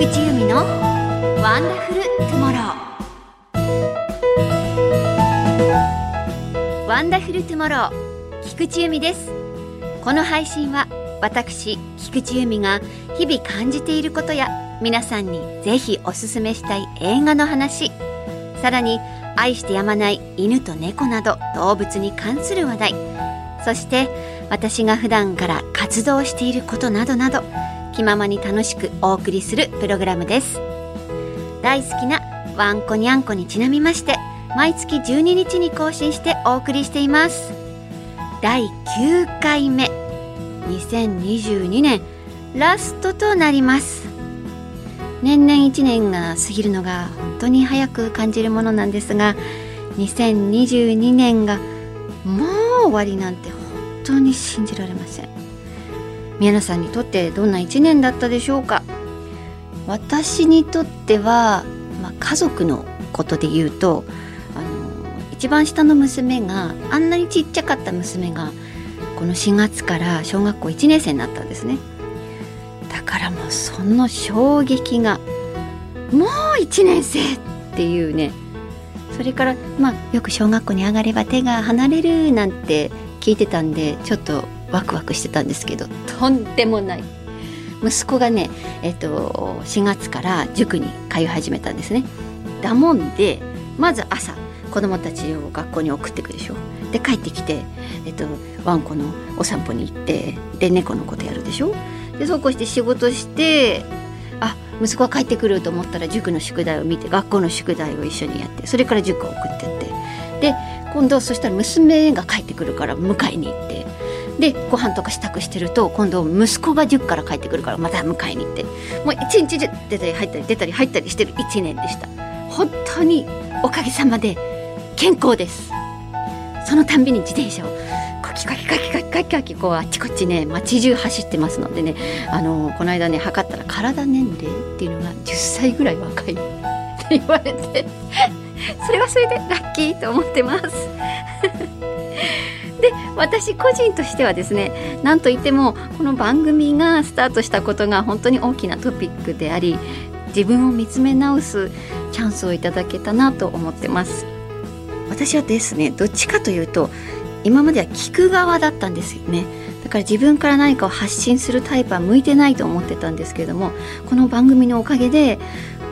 菊池由美のワンダフルトゥモローワンダフルトゥモロー菊池由美です。この配信は私菊池由美が日々感じていることや皆さんにぜひおすすめしたい映画の話さらに愛してやまない犬と猫など動物に関する話題そして私が普段から活動していることなどなど気ままに楽しくお送りするプログラムです。大好きなワンコニャンコにちなみまして毎月12日に更新してお送りしています。第9回目2022年ラストとなります。年々1年が過ぎるのが本当に早く感じるものなんですが2022年がもう終わりなんて本当に信じられません。皆さんにとってどんな1年だったでしょうか？私にとっては、まあ、家族のことで言うとあの一番下の娘があんなにちっちゃかった娘がこの4月から小学校1年生になったんですね。だからもうその衝撃がもう1年生っていうね。それからまあよく小学校に上がれば手が離れるなんて聞いてたんでちょっとワクワクしてたんですけどとんでもない。息子がね、えっと、4月から塾に通い始めたんですね。だもんでまず朝子供たちを学校に送ってくでしょ。で帰ってきて、えっと、ワンコのお散歩に行ってで猫のことやるでしょ。でそうこうして仕事してあ息子が帰ってくると思ったら塾の宿題を見て学校の宿題を一緒にやってそれから塾を送ってって。で今度そしたら娘が帰ってくるから迎えに行ってでご飯とか支度してると今度息子が塾から帰ってくるからまた迎えに行って。もう一日中出たり入ったり出たり入ったりしてる1年でした。本当におかげさまで健康です。そのたんびに自転車をカキカキカキカキカキカキこうあっちこっちね街中走ってますのでねあのこの間ね測ったら体年齢っていうのが10歳ぐらい若い。って言われて。それはそれでラッキーと思ってます。で私個人としてはですねなんといってもこの番組がスタートしたことが本当に大きなトピックであり自分を見つめ直すチャンスをいただけたなと思ってます。私はですねどっちかというと今までは聞く側だったんですよね。だから自分から何かを発信するタイプは向いてないと思ってたんですけれどもこの番組のおかげで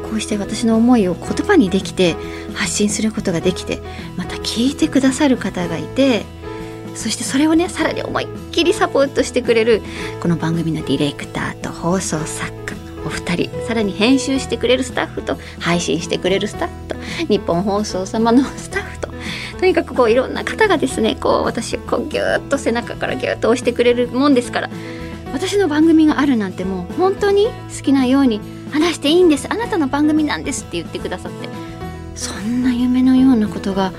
こうして私の思いを言葉にできて発信することができてまた聞いてくださる方がいてそしてそれをねさらに思いっきりサポートしてくれるこの番組のディレクターと放送作家お二人さらに編集してくれるスタッフと配信してくれるスタッフと日本放送様のスタッフととにかくこういろんな方がですねこう私をこうギューッと背中からギューッと押してくれるもんですから私の番組があるなんてもう本当に好きなように話していいんです。あなたの番組なんですって言ってくださってそんな夢のようなことが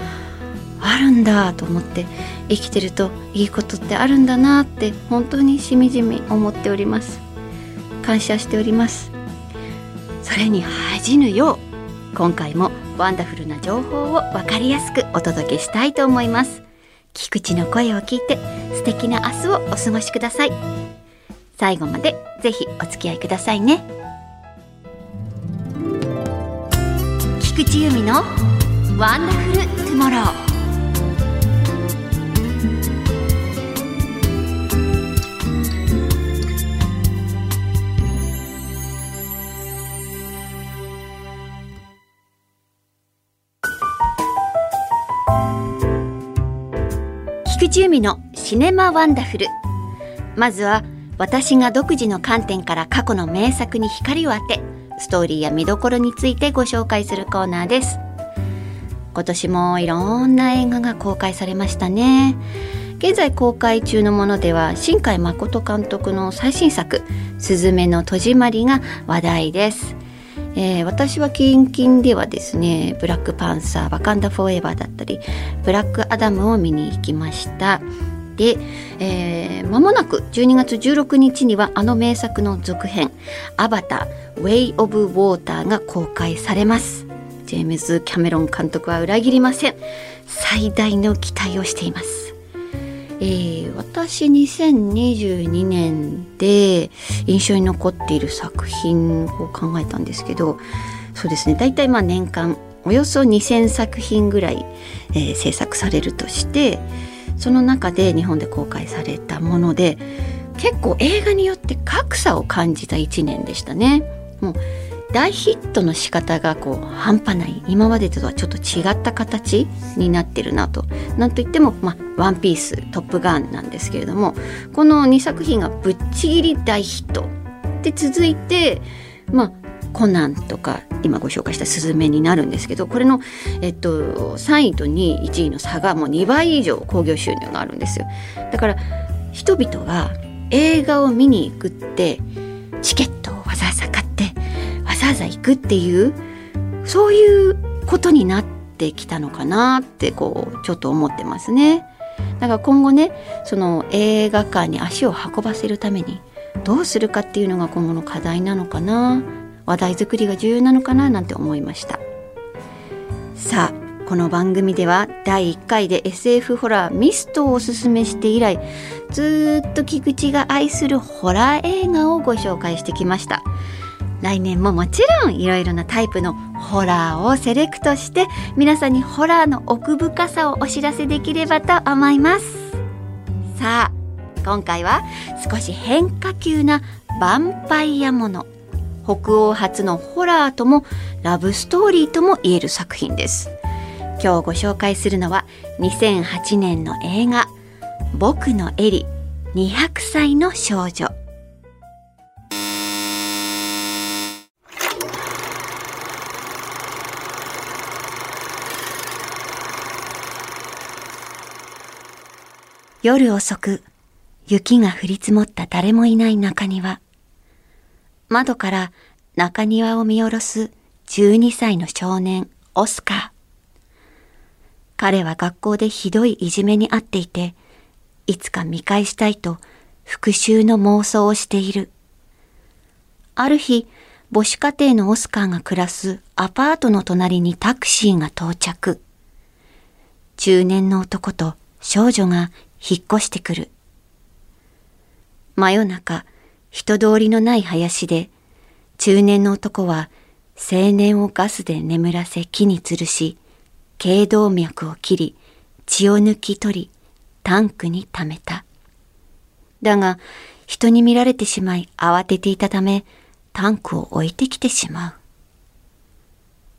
あるんだと思って生きてるといいことってあるんだなって本当にしみじみ思っております。感謝しております。それに恥じぬよう今回もワンダフルな情報を分かりやすくお届けしたいと思います。菊池の声を聞いて素敵な明日をお過ごしください。最後までぜひお付き合いくださいね。菊池由美のワンダフルトゥモロー。菊池由美のシネマワンダフル。まずは私が独自の観点から過去の名作に光を当てストーリーや見どころについてご紹介するコーナーです。今年もいろんな映画が公開されましたね。現在公開中のものでは新海誠監督の最新作「すずめの戸締まり」が話題です。えー、私は近々ではですねブラックパンサーワカンダフォーエバーだったりブラックアダムを見に行きました。で、えー、間もなく12月16日にはあの名作の続編「アバター・ウェイ・オブ・ウォーター」が公開されます。ジェームズ・キャメロン監督は裏切りません。最大の期待をしています。えー、私2022年で印象に残っている作品を考えたんですけどそうですね。大体まあ年間およそ2,000作品ぐらい、えー、制作されるとしてその中で日本で公開されたもので結構映画によって格差を感じた1年でしたね。もう大ヒットの仕方がこう半端ない今までとはちょっと違った形になってるなと。なんといっても「まあ、ワンピーストップガン」なんですけれどもこの2作品がぶっちぎり大ヒットで続いてまあコナンとか今ご紹介した「スズメ」になるんですけどこれの、えっと、3位と2位1位の差がもう2倍以上興行収入があるんですよ。だから人々が映画を見に行くってチケットをわざわざ買ってわざ行くっていうそういうことになってきたのかなってこうちょっと思ってますね。だから今後ねその映画館に足を運ばせるためにどうするかっていうのが今後の課題なのかな話題作りが重要なのかななんて思いましたさあこの番組では第1回で SF ホラーミストをおすすめして以来ずっと菊池が愛するホラー映画をご紹介してきました来年ももちろんいろいろなタイプのホラーをセレクトして皆さんにホラーの奥深さをお知らせできればと思います。さあ今回は少し変化球なヴァンパイアもの北欧初のホラーともラブストーリーとも言える作品です。今日ご紹介するのは2008年の映画僕のエリ200歳の少女。夜遅く雪が降り積もった誰もいない中庭窓から中庭を見下ろす12歳の少年オスカー彼は学校でひどいいじめにあっていていつか見返したいと復讐の妄想をしている。ある日、母子家庭のオスカーが暮らすアパートの隣にタクシーが到着。中年の男と少女が引っ越してくる。真夜中、人通りのない林で、中年の男は青年をガスで眠らせ木に吊るし、頸動脈を切り、血を抜き取り、タンクに溜めた。だが、人に見られてしまい慌てていたため、タンクを置いてきてしまう。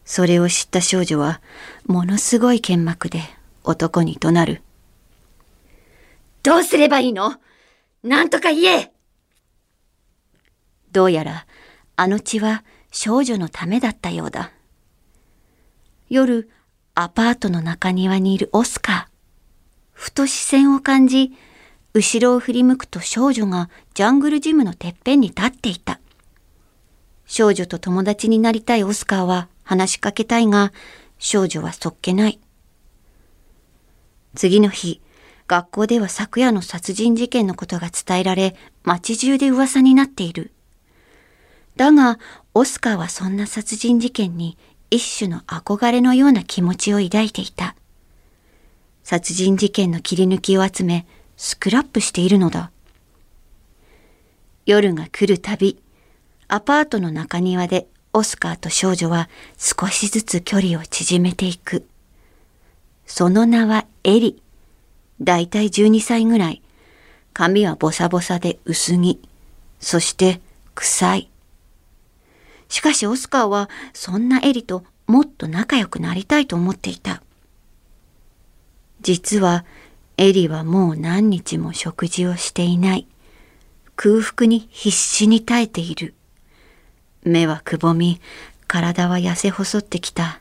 それを知った少女は、ものすごい剣幕で男に怒鳴る。どうすればいいの？なんとか言えどうやら、あの血は少女のためだったようだ。夜、アパートの中庭にいるオスカー。ふと視線を感じ、後ろを振り向くと少女がジャングルジムのてっぺんに立っていた。少女と友達になりたいオスカーは話しかけたいが、少女はそっけない。次の日、学校では昨夜の殺人事件のことが伝えられ、街中で噂になっている。だが、オスカーはそんな殺人事件に一種の憧れのような気持ちを抱いていた。殺人事件の切り抜きを集め、スクラップしているのだ。夜が来るたび、アパートの中庭でオスカーと少女は少しずつ距離を縮めていく。その名はエリ。だいたい12歳ぐらい。髪はボサボサで薄着。そして臭い。しかしオスカーはそんなエリともっと仲良くなりたいと思っていた。実はエリはもう何日も食事をしていない。空腹に必死に耐えている。目はくぼみ、体は痩せ細ってきた。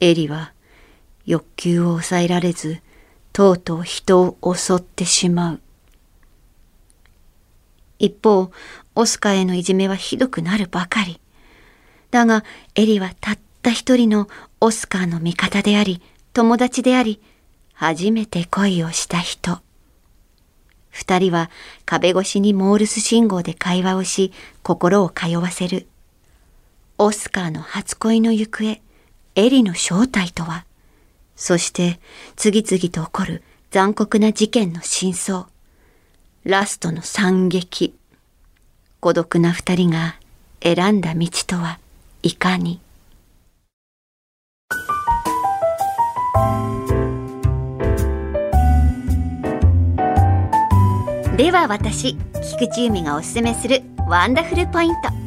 エリは欲求を抑えられず、とうとう人を襲ってしまう。一方、オスカーへのいじめはひどくなるばかり。だが、エリはたった一人のオスカーの味方であり、友達であり、初めて恋をした人。二人は壁越しにモールス信号で会話をし、心を通わせる。オスカーの初恋の行方、エリの正体とは、そして次々と起こる残酷な事件の真相、ラストの惨劇、孤独な二人が選んだ道とはいかに？では私、菊池由美がおすすめするワンダフルポイント。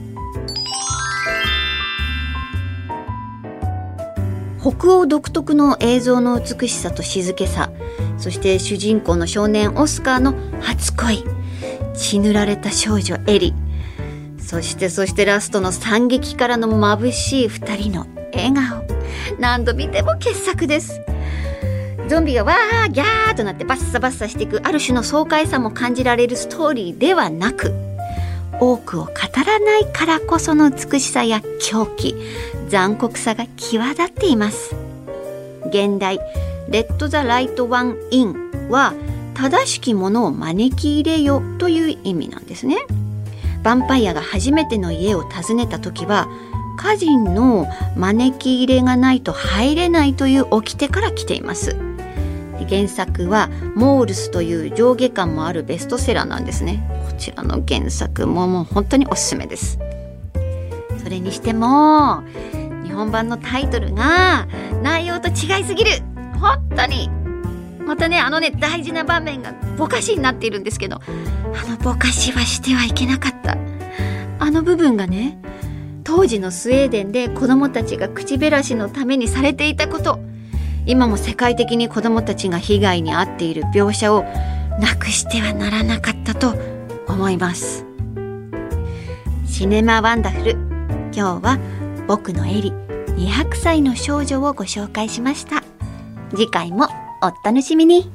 北欧独特の映像の美しさと静けさ、そして主人公の少年オスカーの初恋、血塗られた少女エリ、そしてそしてラストの惨劇からの眩しい二人の笑顔。何度見ても傑作です。ゾンビがわーギャーとなってバッサバッサしていくある種の爽快さも感じられるストーリーではなく多くを語らないからこその美しさや狂気残酷さが際立っています。原題「Let the Right One In」は正しきものを招き入れよという意味なんですね。ヴァンパイアが初めての家を訪ねた時は家人の招き入れがないと入れないという掟から来ています。原作はモールスという上下巻もあるベストセラーなんですね。ちらの原作ももう本当におすすめです。それにしても日本版のタイトルが内容と違いすぎる。本当に。またねあのね大事な場面がぼかしになっているんですけどあのぼかしはしてはいけなかった。あの部分がね当時のスウェーデンで子供たちが口減らしのためにされていたこと。今も世界的に子どもたちが被害に遭っている描写をなくしてはならなかったと思います。シネマワンダフル。今日は僕のエリ200歳の少女をご紹介しました。次回もお楽しみに。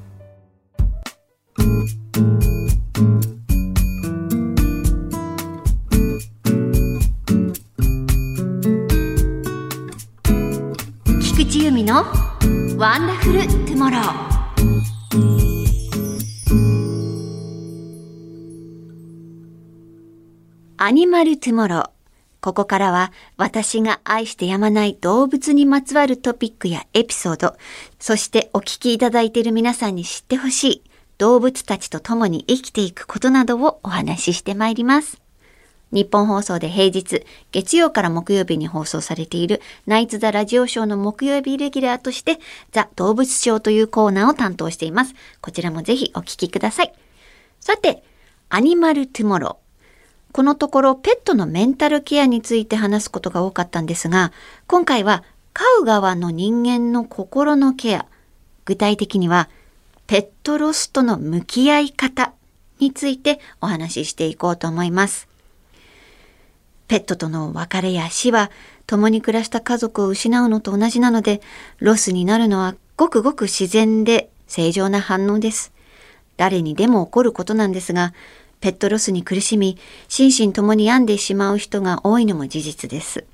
菊池由美のワンダフルトゥモロー。アニマルトゥモローここからは私が愛してやまない動物にまつわるトピックやエピソード、そしてお聞きいただいている皆さんに知ってほしい動物たちと共に生きていくことなどをお話ししてまいります。日本放送で平日、月曜から木曜日に放送されているナイツ・ザ・ラジオショーの木曜日レギュラーとしてザ・動物ショーというコーナーを担当しています。こちらもぜひお聞きください。さて、アニマル・トゥモロー。このところペットのメンタルケアについて話すことが多かったんですが、今回は飼う側の人間の心のケア、具体的にはペットロスとの向き合い方についてお話ししていこうと思います。ペットとの別れや死は共に暮らした家族を失うのと同じなので、ロスになるのはごくごく自然で正常な反応です。誰にでも起こることなんですが、ペットロスに苦しみ、心身ともに病んでしまう人が多いのも事実です。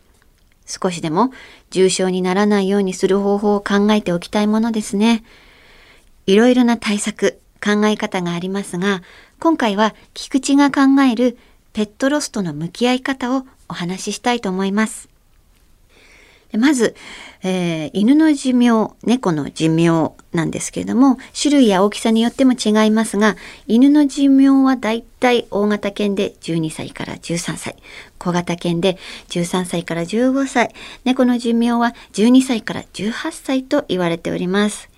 少しでも重症にならないようにする方法を考えておきたいものですね。いろいろな対策、考え方がありますが、今回は菊池が考えるペットロスとの向き合い方をお話ししたいと思います。まず、えー、犬の寿命、猫の寿命なんですけれども、種類や大きさによっても違いますが、犬の寿命はだいたい大型犬で12歳から13歳、小型犬で13歳から15歳、猫の寿命は12歳から18歳と言われております。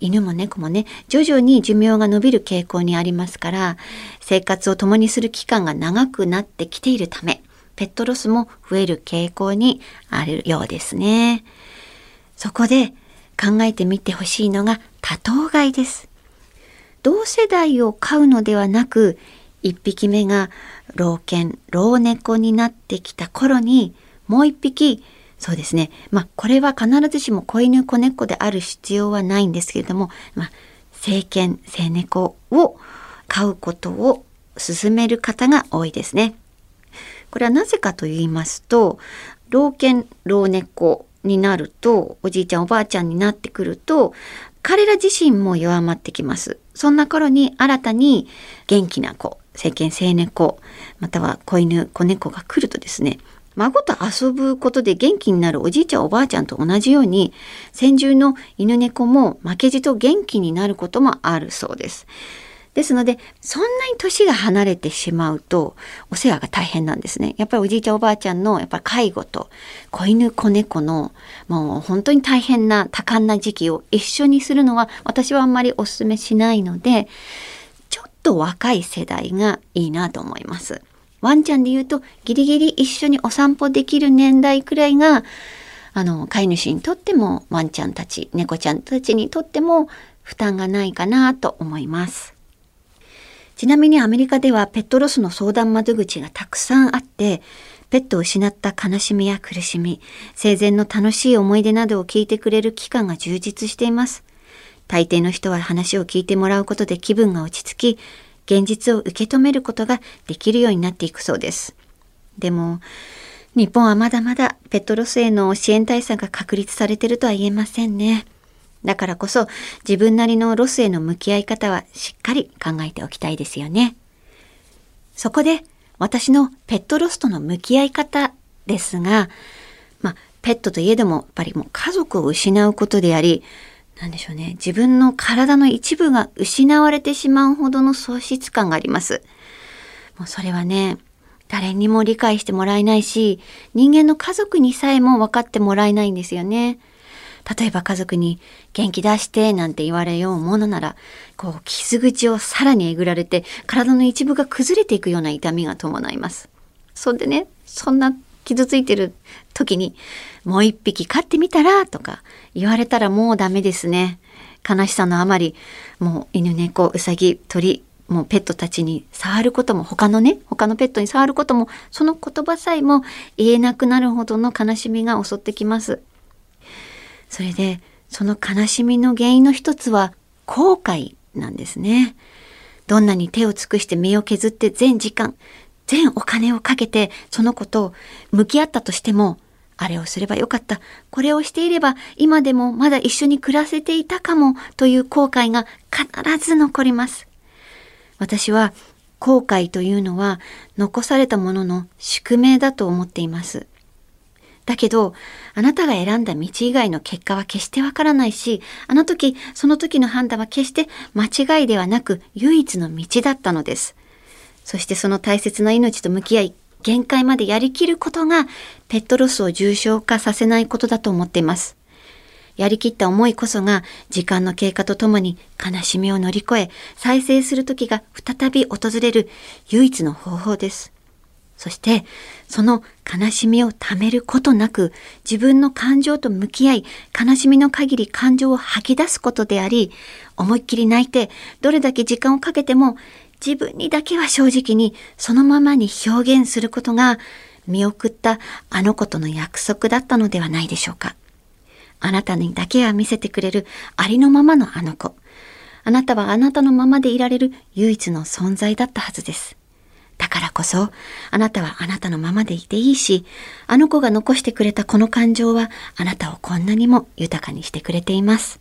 犬も猫もね、徐々に寿命が伸びる傾向にありますから、生活を共にする期間が長くなってきているため、ペットロスも増える傾向にあるようですね。そこで考えてみてほしいのが多頭飼いです。同世代を飼うのではなく、一匹目が老犬、老猫になってきた頃に、もう一匹そうですね。まあ、これは必ずしも子犬子猫である必要はないんですけれども、まあ、成犬、成猫を飼うことを勧める方が多いですね。これはなぜかと言いますと、老犬、老猫になると、おじいちゃんおばあちゃんになってくると、彼ら自身も弱まってきます。そんな頃に新たに元気な子、成犬、成猫、または子犬、子猫が来るとですね、孫と遊ぶことで元気になるおじいちゃんおばあちゃんと同じように先住の犬猫も負けじと元気になることもあるそうです。ですのでそんなに年が離れてしまうとお世話が大変なんですね。やっぱりおじいちゃんおばあちゃんのやっぱり介護と子犬子猫のもう本当に大変な多感な時期を一緒にするのは私はあんまりお勧めしないのでちょっと若い世代がいいなと思います。ワンちゃんで言うとギリギリ一緒にお散歩できる年代くらいがあの飼い主にとってもワンちゃんたち猫ちゃんたちにとっても負担がないかなと思います。ちなみにアメリカではペットロスの相談窓口がたくさんあってペットを失った悲しみや苦しみ生前の楽しい思い出などを聞いてくれる機関が充実しています。大抵の人は話を聞いてもらうことで気分が落ち着き現実を受け止めることができるようになっていくそうです。でも、日本はまだまだペットロスへの支援対策が確立されているとは言えませんね。だからこそ自分なりのロスへの向き合い方はしっかり考えておきたいですよね。そこで私のペットロスとの向き合い方ですが、まあ、ペットといえどもやっぱりもう家族を失うことであり、なんでしょうね。自分の体の一部が失われてしまうほどの喪失感があります。もうそれはね、誰にも理解してもらえないし、人間の家族にさえも分かってもらえないんですよね。例えば家族に元気出してなんて言われようものなら、こう傷口をさらにえぐられて体の一部が崩れていくような痛みが伴います。そんでね、そんな傷ついてる時にもう一匹飼ってみたらとか言われたらもうダメですね。悲しさのあまり、もう犬猫、うさぎ、鳥、もうペットたちに触ることも他のね他のペットに触ることもその言葉さえも言えなくなるほどの悲しみが襲ってきます。それでその悲しみの原因の一つは後悔なんですね。どんなに手を尽くして身を削って全時間全お金をかけてその子と向き合ったとしてもあれをすればよかった。これをしていれば今でもまだ一緒に暮らせていたかもという後悔が必ず残ります。私は後悔というのは残されたものの宿命だと思っています。だけど、あなたが選んだ道以外の結果は決してわからないし、あの時、その時の判断は決して間違いではなく唯一の道だったのです。そしてその大切な命と向き合い、限界までやりきることがペットロスを重症化させないことだと思っています。やりきった思いこそが時間の経過とともに悲しみを乗り越え再生する時が再び訪れる唯一の方法です。そしてその悲しみをためることなく自分の感情と向き合い悲しみの限り感情を吐き出すことであり思いっきり泣いてどれだけ時間をかけても自分にだけは正直にそのままに表現することが見送ったあの子との約束だったのではないでしょうか。あなたにだけは見せてくれるありのままのあの子。あなたはあなたのままでいられる唯一の存在だったはずです。だからこそ、あなたはあなたのままでいていいし、あの子が残してくれたこの感情はあなたをこんなにも豊かにしてくれています。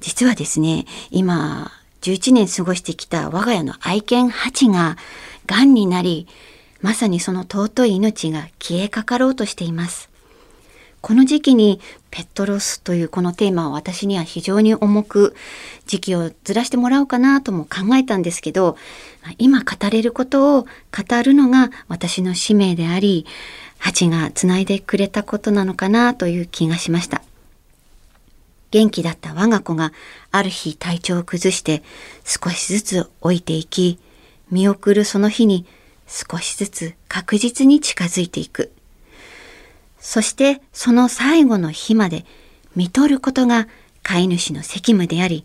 実はですね、今、11年過ごしてきた我が家の愛犬ハチが癌になり、まさにその尊い命が消えかかろうとしています。この時期にペットロスというこのテーマは私には非常に重く時期をずらしてもらおうかなとも考えたんですけど今語れることを語るのが私の使命でありハチがつないでくれたことなのかなという気がしました。元気だった我が子がある日体調を崩して少しずつ置いていき、見送るその日に少しずつ確実に近づいていく。そしてその最後の日まで見とることが飼い主の責務であり、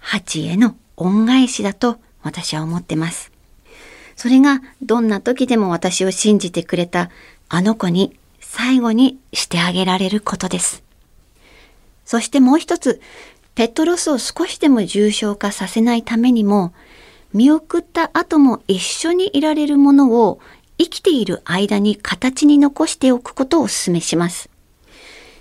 蜂への恩返しだと私は思ってます。それがどんな時でも私を信じてくれたあの子に最後にしてあげられることです。そしてもう一つ、ペットロスを少しでも重症化させないためにも、見送った後も一緒にいられるものを生きている間に形に残しておくことをお勧めします。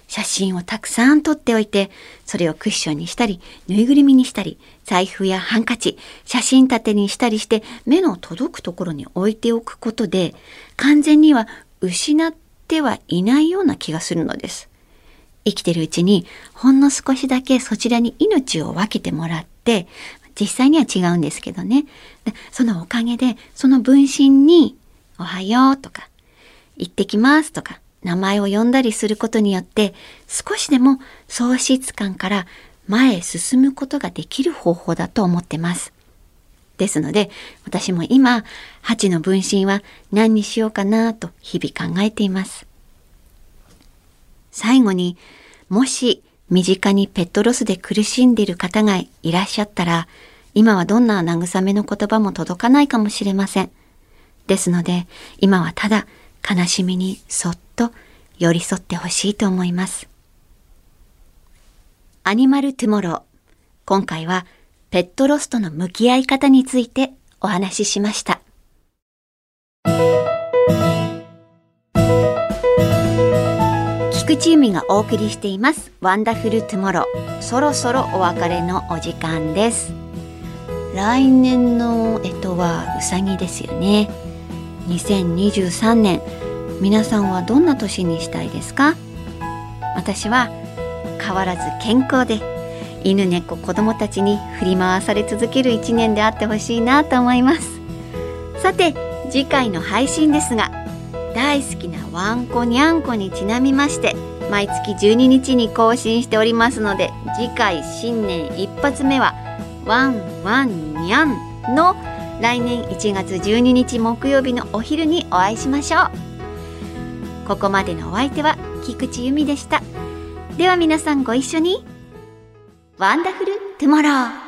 写真をたくさん撮っておいて、それをクッションにしたり、ぬいぐるみにしたり、財布やハンカチ、写真立てにしたりして、目の届くところに置いておくことで、完全には失ってはいないような気がするのです。生きてるうちに、ほんの少しだけそちらに命を分けてもらって、実際には違うんですけどね。そのおかげで、その分身に、おはようとか、行ってきますとか、名前を呼んだりすることによって少しでも喪失感から前へ進むことができる方法だと思ってます。ですので私も今8の分身は何にしようかなと日々考えています。最後にもし身近にペットロスで苦しんでいる方がいらっしゃったら今はどんな慰めの言葉も届かないかもしれません。ですので今はただ悲しみにそっと寄り添ってほしいと思います。アニマルトゥモロー。今回はペットロスとの向き合い方についてお話ししました。菊池由美がお送りしていますワンダフルトゥモロー。そろそろお別れのお時間です。来年の干支はうさぎですよね。2023年。皆さんはどんな年にしたいですか？私は変わらず健康で犬猫子供たちに振り回され続ける一年であってほしいなと思います。さて次回の配信ですが大好きなワンコニャンコにちなみまして毎月12日に更新しておりますので次回新年一発目はワンワンニャンの来年1月12日木曜日のお昼にお会いしましょう。ここまでのお相手は菊地由美でした。では皆さんご一緒に。ワンダフルトゥモロー